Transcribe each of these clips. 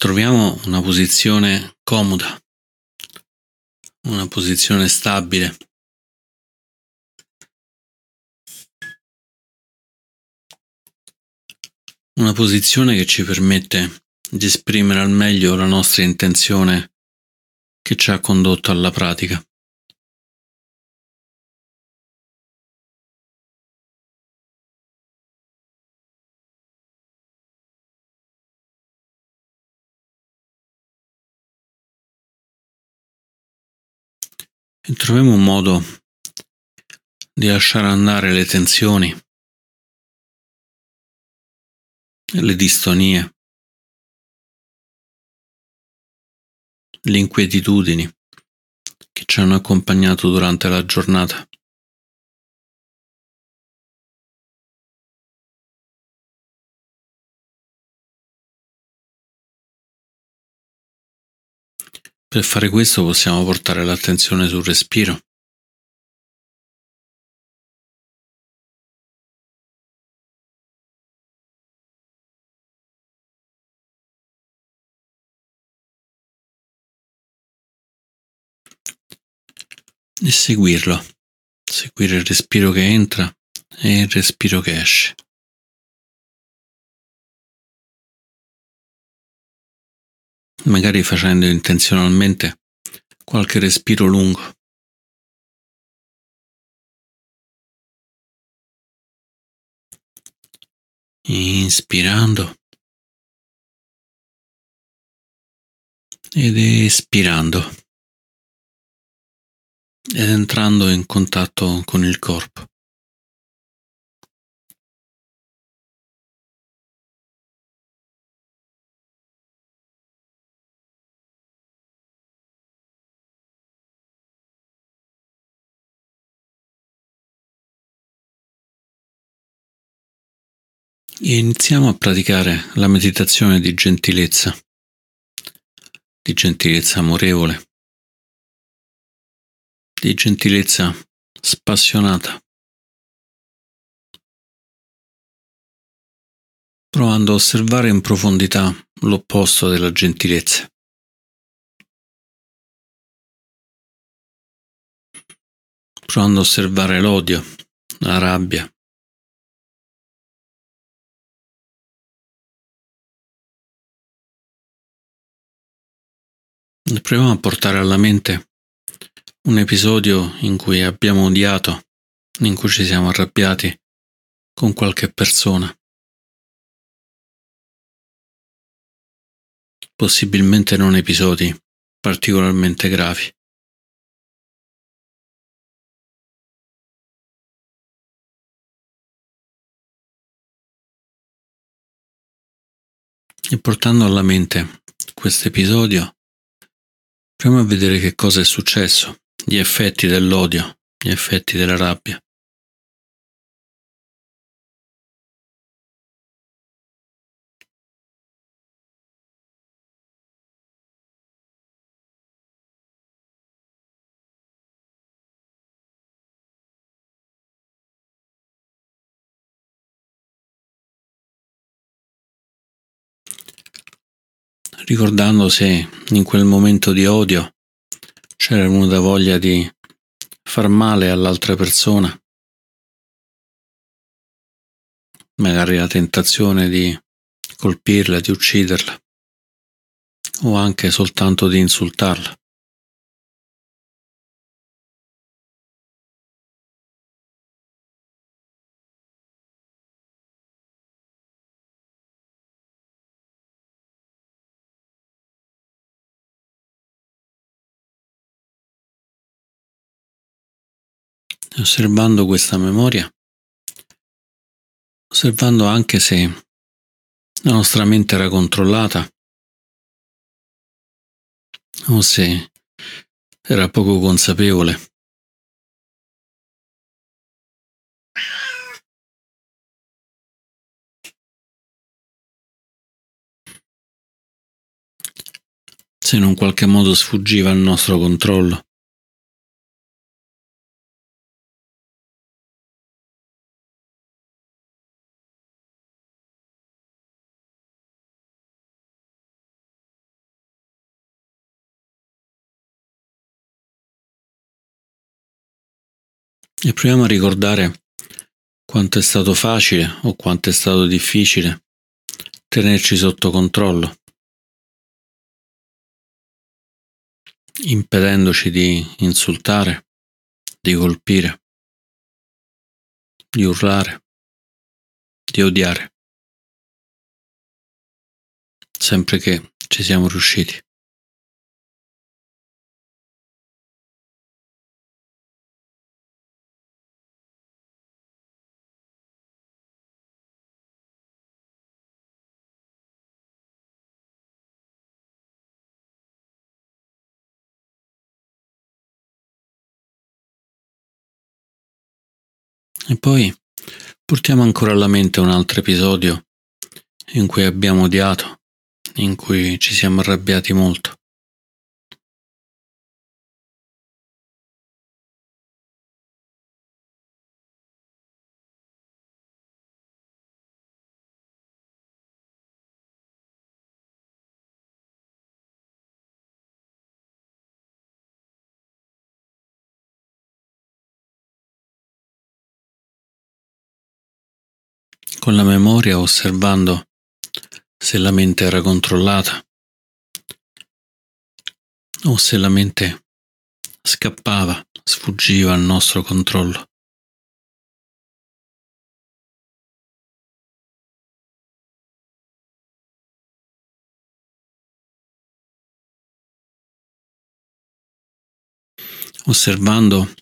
Troviamo una posizione comoda, una posizione stabile. Una posizione che ci permette di esprimere al meglio la nostra intenzione che ci ha condotto alla pratica. Troviamo un modo di lasciare andare le tensioni, le distonie, le inquietudini che ci hanno accompagnato durante la giornata. Per fare questo possiamo portare l'attenzione sul respiro. E seguirlo, seguire il respiro che entra e il respiro che esce. Magari facendo intenzionalmente qualche respiro lungo. Inspirando ed espirando ed entrando in contatto con il corpo. Iniziamo a praticare la meditazione di gentilezza, di gentilezza amorevole, di gentilezza spassionata, provando a osservare in profondità l'opposto della gentilezza. Provando a osservare l'odio, la rabbia, Proviamo a portare alla mente un episodio in cui abbiamo odiato, in cui ci siamo arrabbiati con qualche persona. Possibilmente non episodi particolarmente gravi. E portando alla mente questo episodio, Proviamo a vedere che cosa è successo, gli effetti dell'odio, gli effetti della rabbia. Ricordando se in quel momento di odio c'era venuta voglia di far male all'altra persona, magari la tentazione di colpirla, di ucciderla o anche soltanto di insultarla. Osservando questa memoria, osservando anche se la nostra mente era controllata o se era poco consapevole. se in un qualche modo sfuggiva al nostro controllo. E proviamo a ricordare quanto è stato facile o quanto è stato difficile tenerci sotto controllo, impedendoci di insultare, di colpire, di urlare, di odiare, sempre che ci siamo riusciti. E poi portiamo ancora alla mente un altro episodio in cui abbiamo odiato, in cui ci siamo arrabbiati molto. Con la memoria osservando se la mente era controllata o se la mente scappava, sfuggiva al nostro controllo. Osservando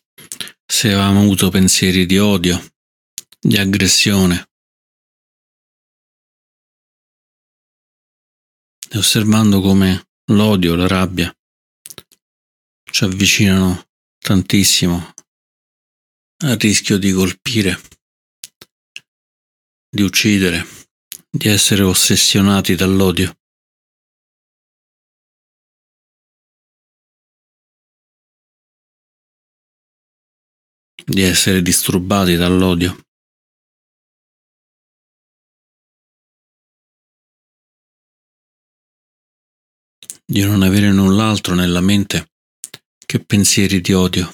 se avevamo avuto pensieri di odio, di aggressione, e osservando come l'odio, la rabbia ci avvicinano tantissimo al rischio di colpire, di uccidere, di essere ossessionati dall'odio. di essere disturbati dall'odio. Di non avere null'altro nella mente che pensieri di odio.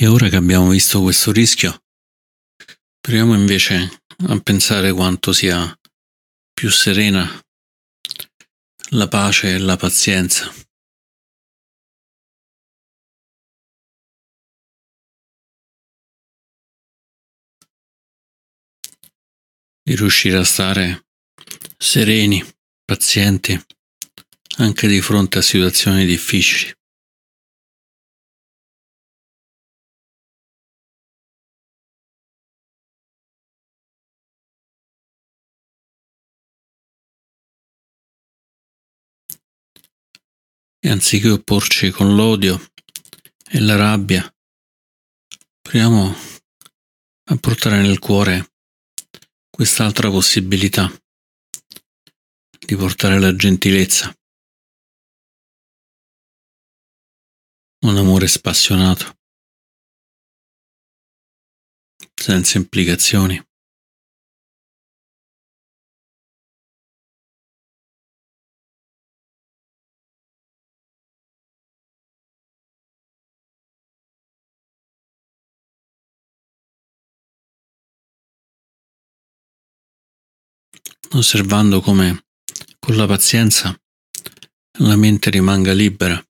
E ora che abbiamo visto questo rischio, proviamo invece a pensare quanto sia più serena la pace e la pazienza. Di riuscire a stare sereni, pazienti, anche di fronte a situazioni difficili. E anziché opporci con l'odio e la rabbia, proviamo a portare nel cuore quest'altra possibilità di portare la gentilezza, un amore spassionato, senza implicazioni. Osservando come con la pazienza la mente rimanga libera,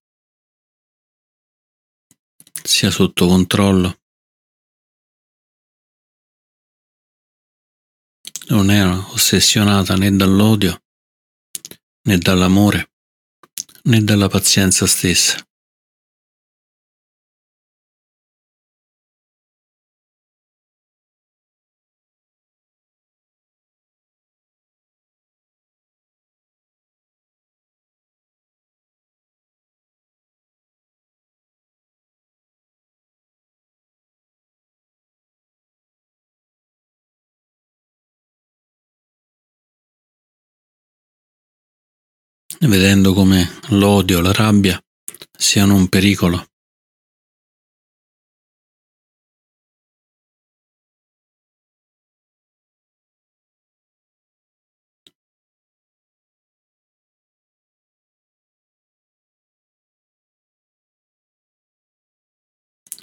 sia sotto controllo. Non è ossessionata né dall'odio, né dall'amore, né dalla pazienza stessa. vedendo come l'odio, la rabbia siano un pericolo.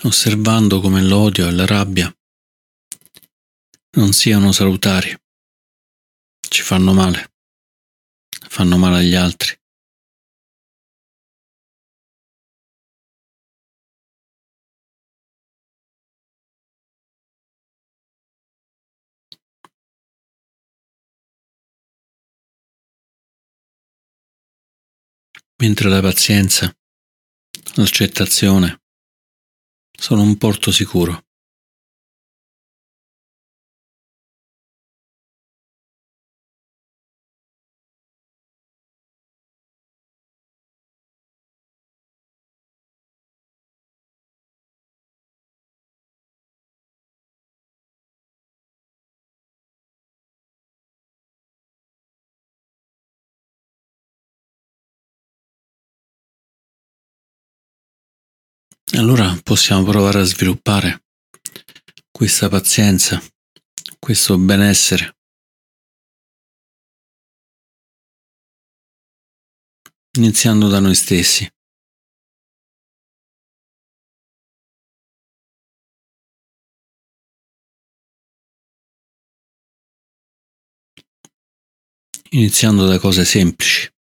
osservando come l'odio e la rabbia non siano salutari, ci fanno male fanno male agli altri. mentre la pazienza, l'accettazione sono un porto sicuro. Allora possiamo provare a sviluppare questa pazienza, questo benessere. Iniziando da noi stessi. Iniziando da cose semplici.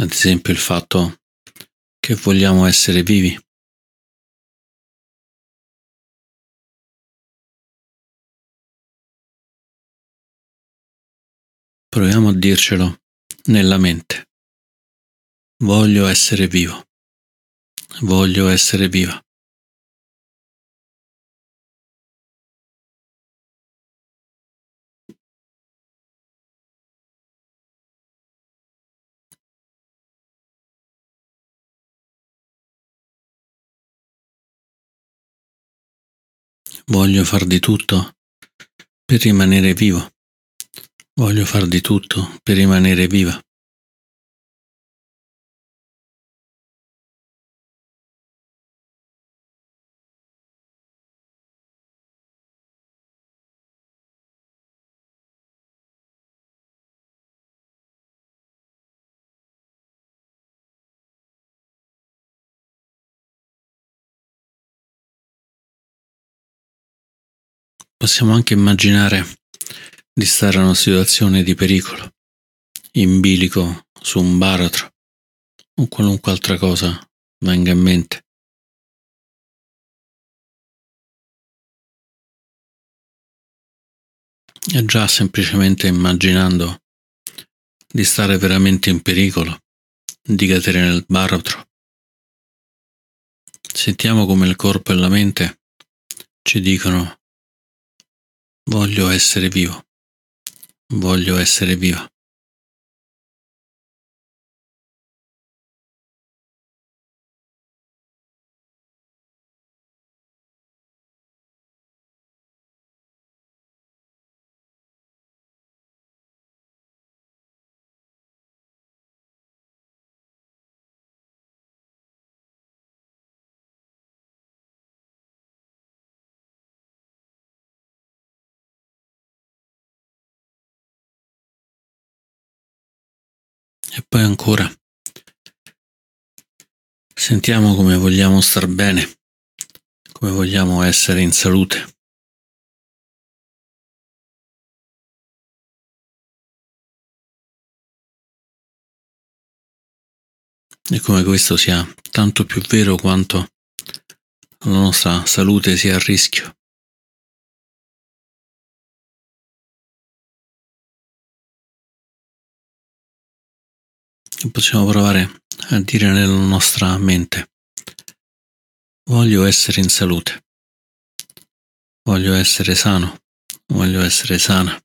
Ad esempio il fatto che vogliamo essere vivi. Proviamo a dircelo nella mente. Voglio essere vivo. Voglio essere viva. Voglio far di tutto per rimanere vivo. Voglio far di tutto per rimanere viva. Possiamo anche immaginare di stare in una situazione di pericolo, in bilico su un baratro o qualunque altra cosa venga in mente. E già semplicemente immaginando di stare veramente in pericolo, di cadere nel baratro. Sentiamo come il corpo e la mente ci dicono Voglio essere vivo. Voglio essere viva. E poi ancora, sentiamo come vogliamo star bene, come vogliamo essere in salute. E come questo sia tanto più vero quanto la nostra salute sia a rischio. Possiamo provare a dire nella nostra mente, voglio essere in salute, voglio essere sano, voglio essere sana.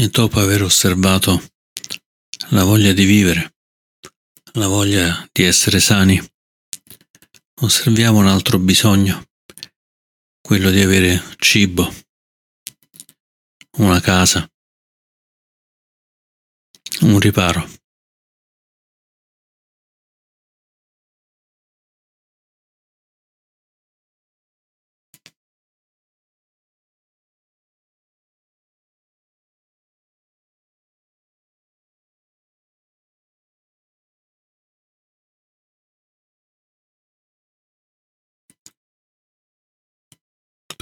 E dopo aver osservato la voglia di vivere, la voglia di essere sani, osserviamo un altro bisogno, quello di avere cibo, una casa, un riparo.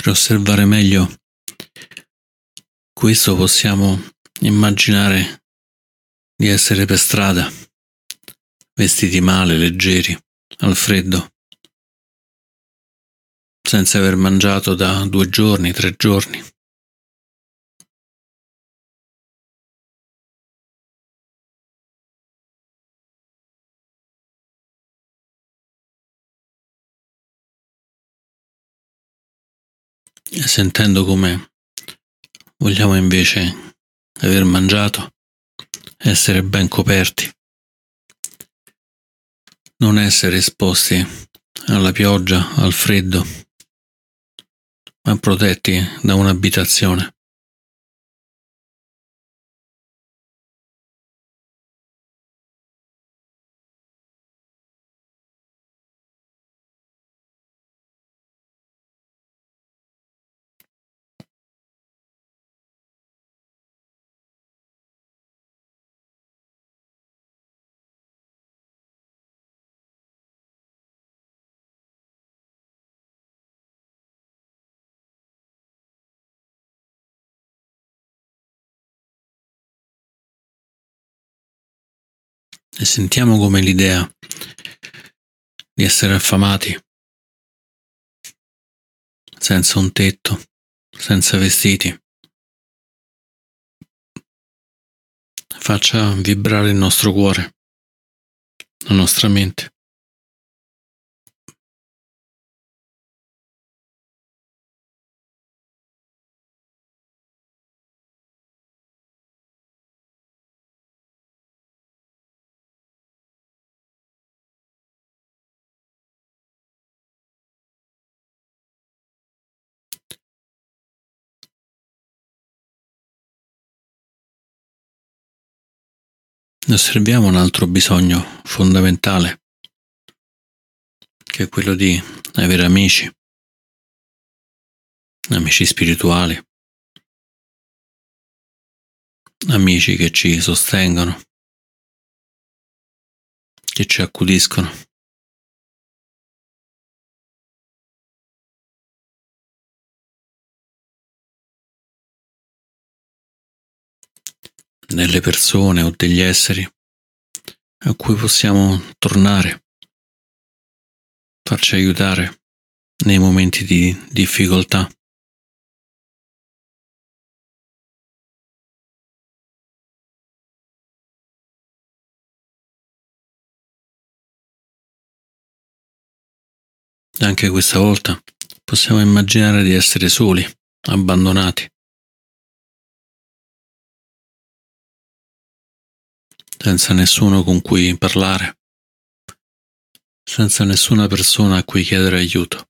Per osservare meglio questo possiamo immaginare di essere per strada, vestiti male, leggeri, al freddo, senza aver mangiato da due giorni, tre giorni. Sentendo come vogliamo invece aver mangiato, essere ben coperti, non essere esposti alla pioggia, al freddo, ma protetti da un'abitazione. E sentiamo come l'idea di essere affamati, senza un tetto, senza vestiti, faccia vibrare il nostro cuore, la nostra mente. Osserviamo un altro bisogno fondamentale, che è quello di avere amici, amici spirituali, amici che ci sostengono, che ci accudiscono. Nelle persone o degli esseri a cui possiamo tornare, farci aiutare nei momenti di difficoltà. Anche questa volta possiamo immaginare di essere soli, abbandonati. Senza nessuno con cui parlare, senza nessuna persona a cui chiedere aiuto.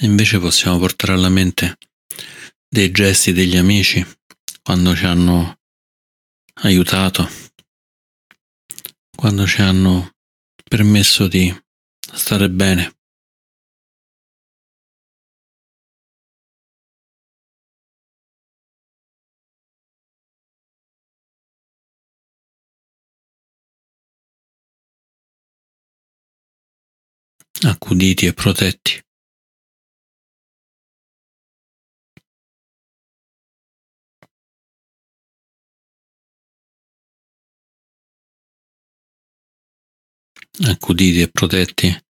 Invece possiamo portare alla mente dei gesti degli amici quando ci hanno aiutato, quando ci hanno permesso di stare bene. accuditi e protetti. Accuditi e protetti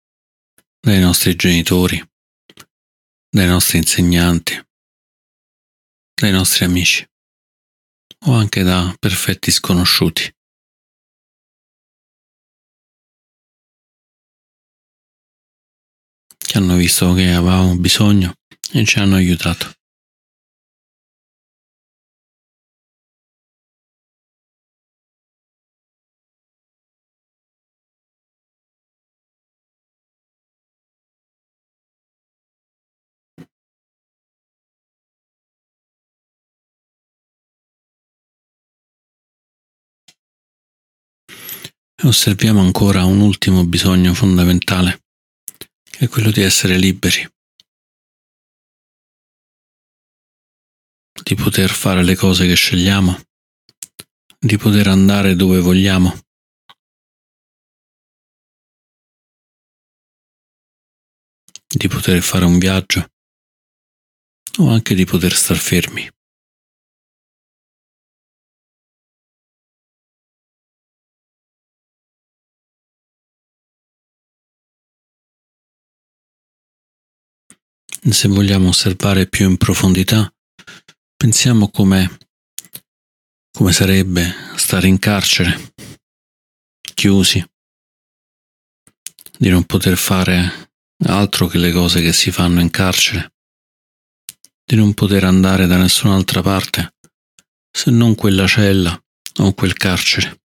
dai nostri genitori, dai nostri insegnanti, dai nostri amici o anche da perfetti sconosciuti. che hanno visto che avevamo bisogno e ci hanno aiutato. Osserviamo ancora un ultimo bisogno fondamentale, che è quello di essere liberi, di poter fare le cose che scegliamo, di poter andare dove vogliamo. di poter fare un viaggio o anche di poter star fermi. Se vogliamo osservare più in profondità, pensiamo come, come sarebbe stare in carcere, chiusi, di non poter fare altro che le cose che si fanno in carcere, di non poter andare da nessun'altra parte se non quella cella o quel carcere.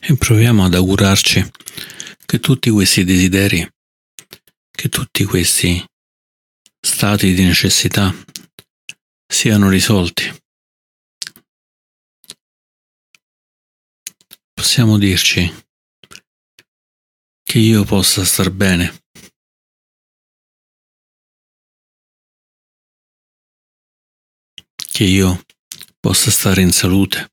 E proviamo ad augurarci che tutti questi desideri, che tutti questi stati di necessità siano risolti. Possiamo dirci che io possa star bene. Che io possa stare in salute.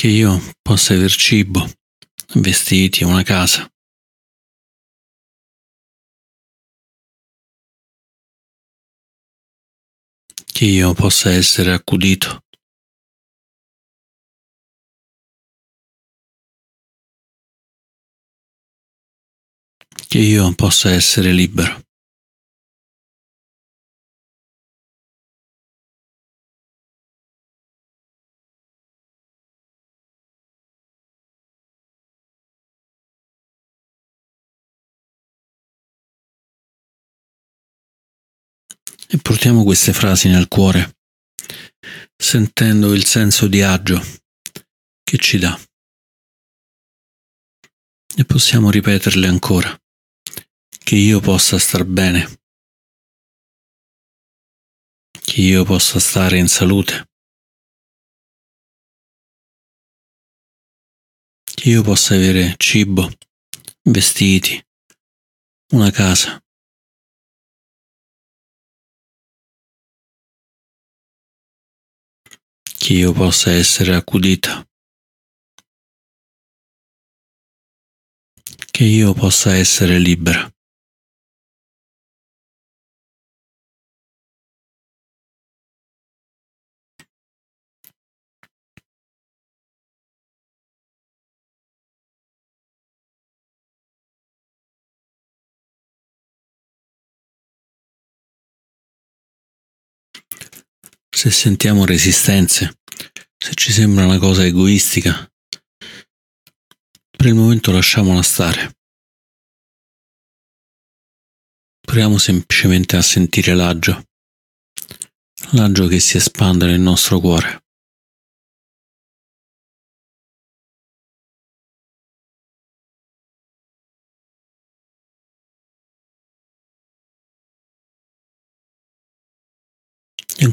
Che io possa aver cibo, vestiti, una casa. Che io possa essere accudito. Che io possa essere libero. E portiamo queste frasi nel cuore, sentendo il senso di agio che ci dà. E possiamo ripeterle ancora, che io possa star bene, che io possa stare in salute, che io possa avere cibo, vestiti, una casa. Che io possa essere accudita, che io possa essere libera. Se sentiamo resistenze, se ci sembra una cosa egoistica, per il momento lasciamola stare. Proviamo semplicemente a sentire l'agio, l'agio che si espande nel nostro cuore.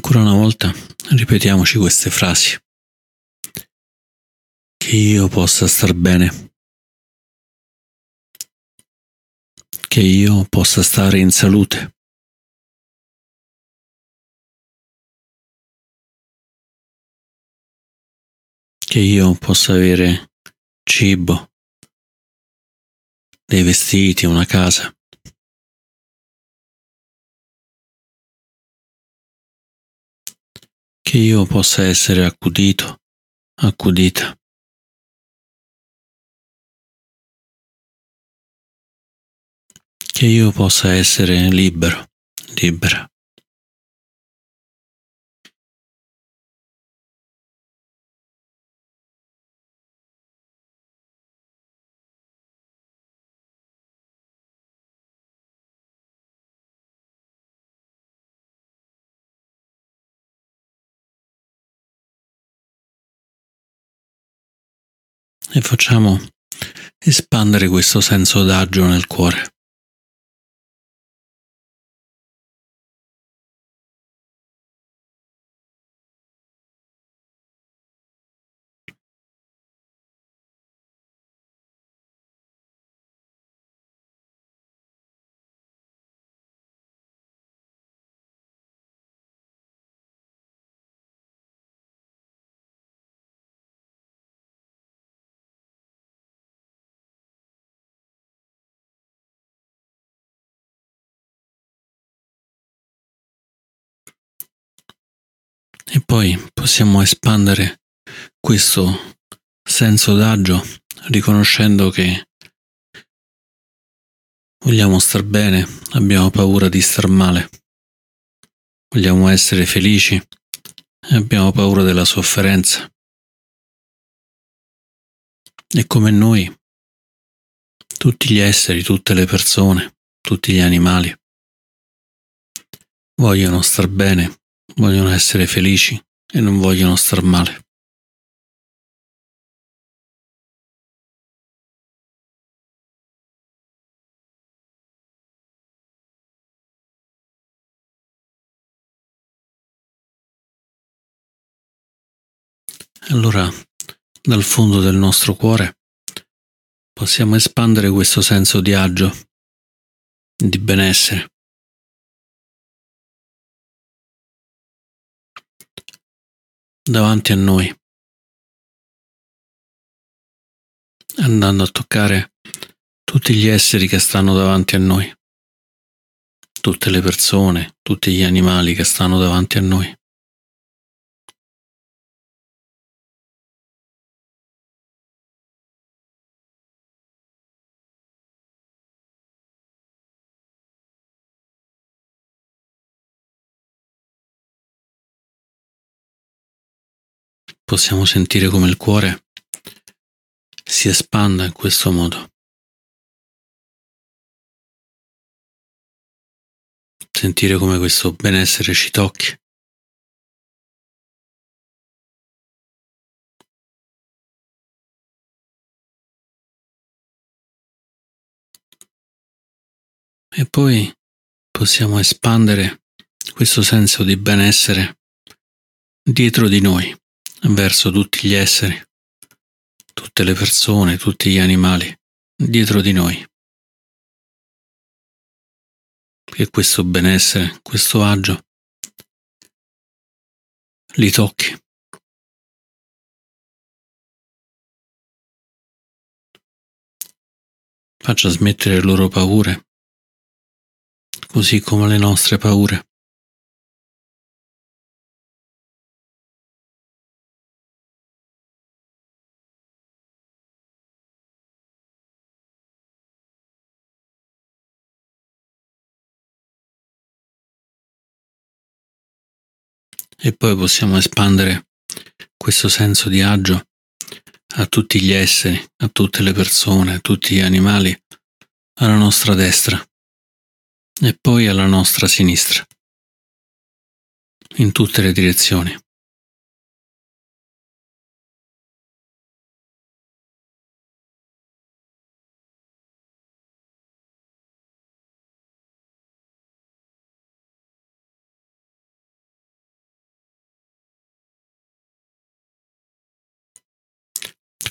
Ancora una volta ripetiamoci queste frasi. Che io possa star bene. Che io possa stare in salute. Che io possa avere cibo, dei vestiti, una casa. Che io possa essere accudito, accudita. Che io possa essere libero, libera. E facciamo espandere questo senso d'agio nel cuore. Poi possiamo espandere questo senso d'agio riconoscendo che vogliamo star bene, abbiamo paura di star male, vogliamo essere felici e abbiamo paura della sofferenza. E come noi, tutti gli esseri, tutte le persone, tutti gli animali vogliono star bene vogliono essere felici e non vogliono star male. Allora, dal fondo del nostro cuore possiamo espandere questo senso di agio, di benessere. Davanti a noi, andando a toccare tutti gli esseri che stanno davanti a noi, tutte le persone, tutti gli animali che stanno davanti a noi. Possiamo sentire come il cuore si espanda in questo modo. Sentire come questo benessere ci tocchi. E poi possiamo espandere questo senso di benessere dietro di noi verso tutti gli esseri, tutte le persone, tutti gli animali dietro di noi. Che questo benessere, questo agio li tocchi. Faccia smettere le loro paure, così come le nostre paure. E poi possiamo espandere questo senso di agio a tutti gli esseri, a tutte le persone, a tutti gli animali, alla nostra destra e poi alla nostra sinistra, in tutte le direzioni.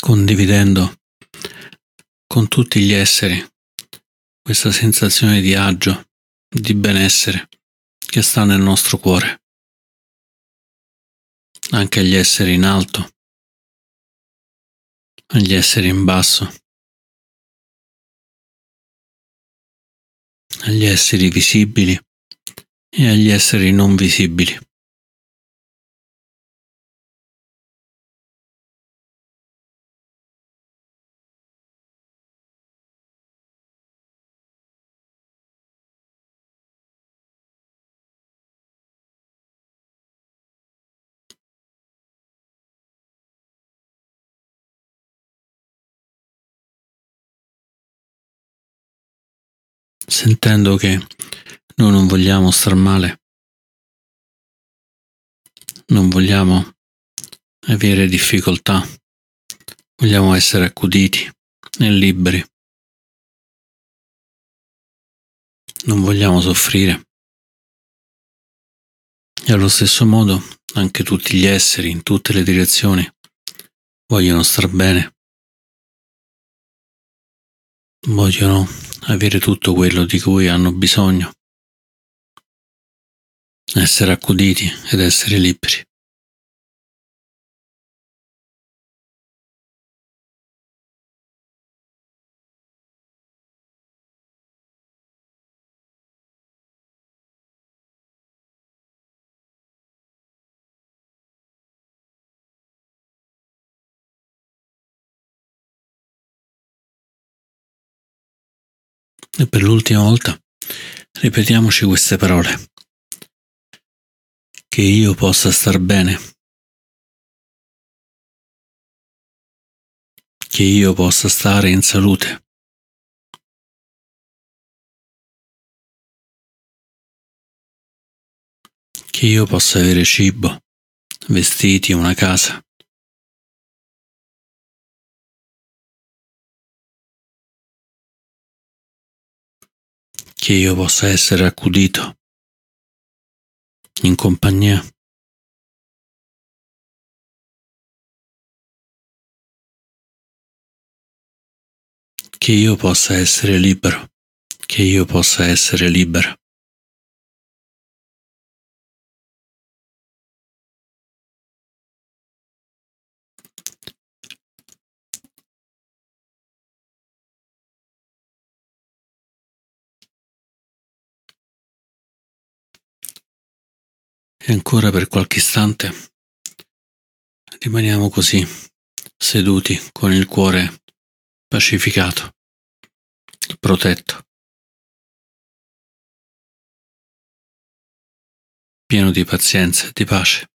Condividendo con tutti gli esseri questa sensazione di agio, di benessere che sta nel nostro cuore. Anche agli esseri in alto, agli esseri in basso, agli esseri visibili e agli esseri non visibili. Sentendo che noi non vogliamo star male, non vogliamo avere difficoltà, vogliamo essere accuditi e liberi, non vogliamo soffrire. E allo stesso modo anche tutti gli esseri in tutte le direzioni vogliono star bene, vogliono avere tutto quello di cui hanno bisogno, essere accuditi ed essere liberi. E per l'ultima volta ripetiamoci queste parole. Che io possa star bene. Che io possa stare in salute. Che io possa avere cibo, vestiti, una casa. Che io possa essere accudito in compagnia. Che io possa essere libero, che io possa essere libera. E ancora per qualche istante rimaniamo così, seduti con il cuore pacificato, protetto, pieno di pazienza e di pace.